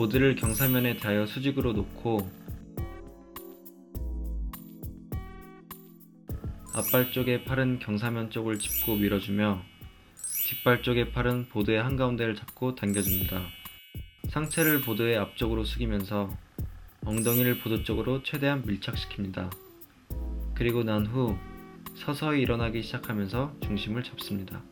보드를 경사면에 닿여 수직으로 놓고 앞발 쪽의 팔은 경사면 쪽을 짚고 밀어주며 뒷발 쪽의 팔은 보드의 한가운데를 잡고 당겨줍니다. 상체를 보드의 앞쪽으로 숙이면서 엉덩이를 보드 쪽으로 최대한 밀착시킵니다. 그리고 난 후 서서히 일어나기 시작하면서 중심을 잡습니다.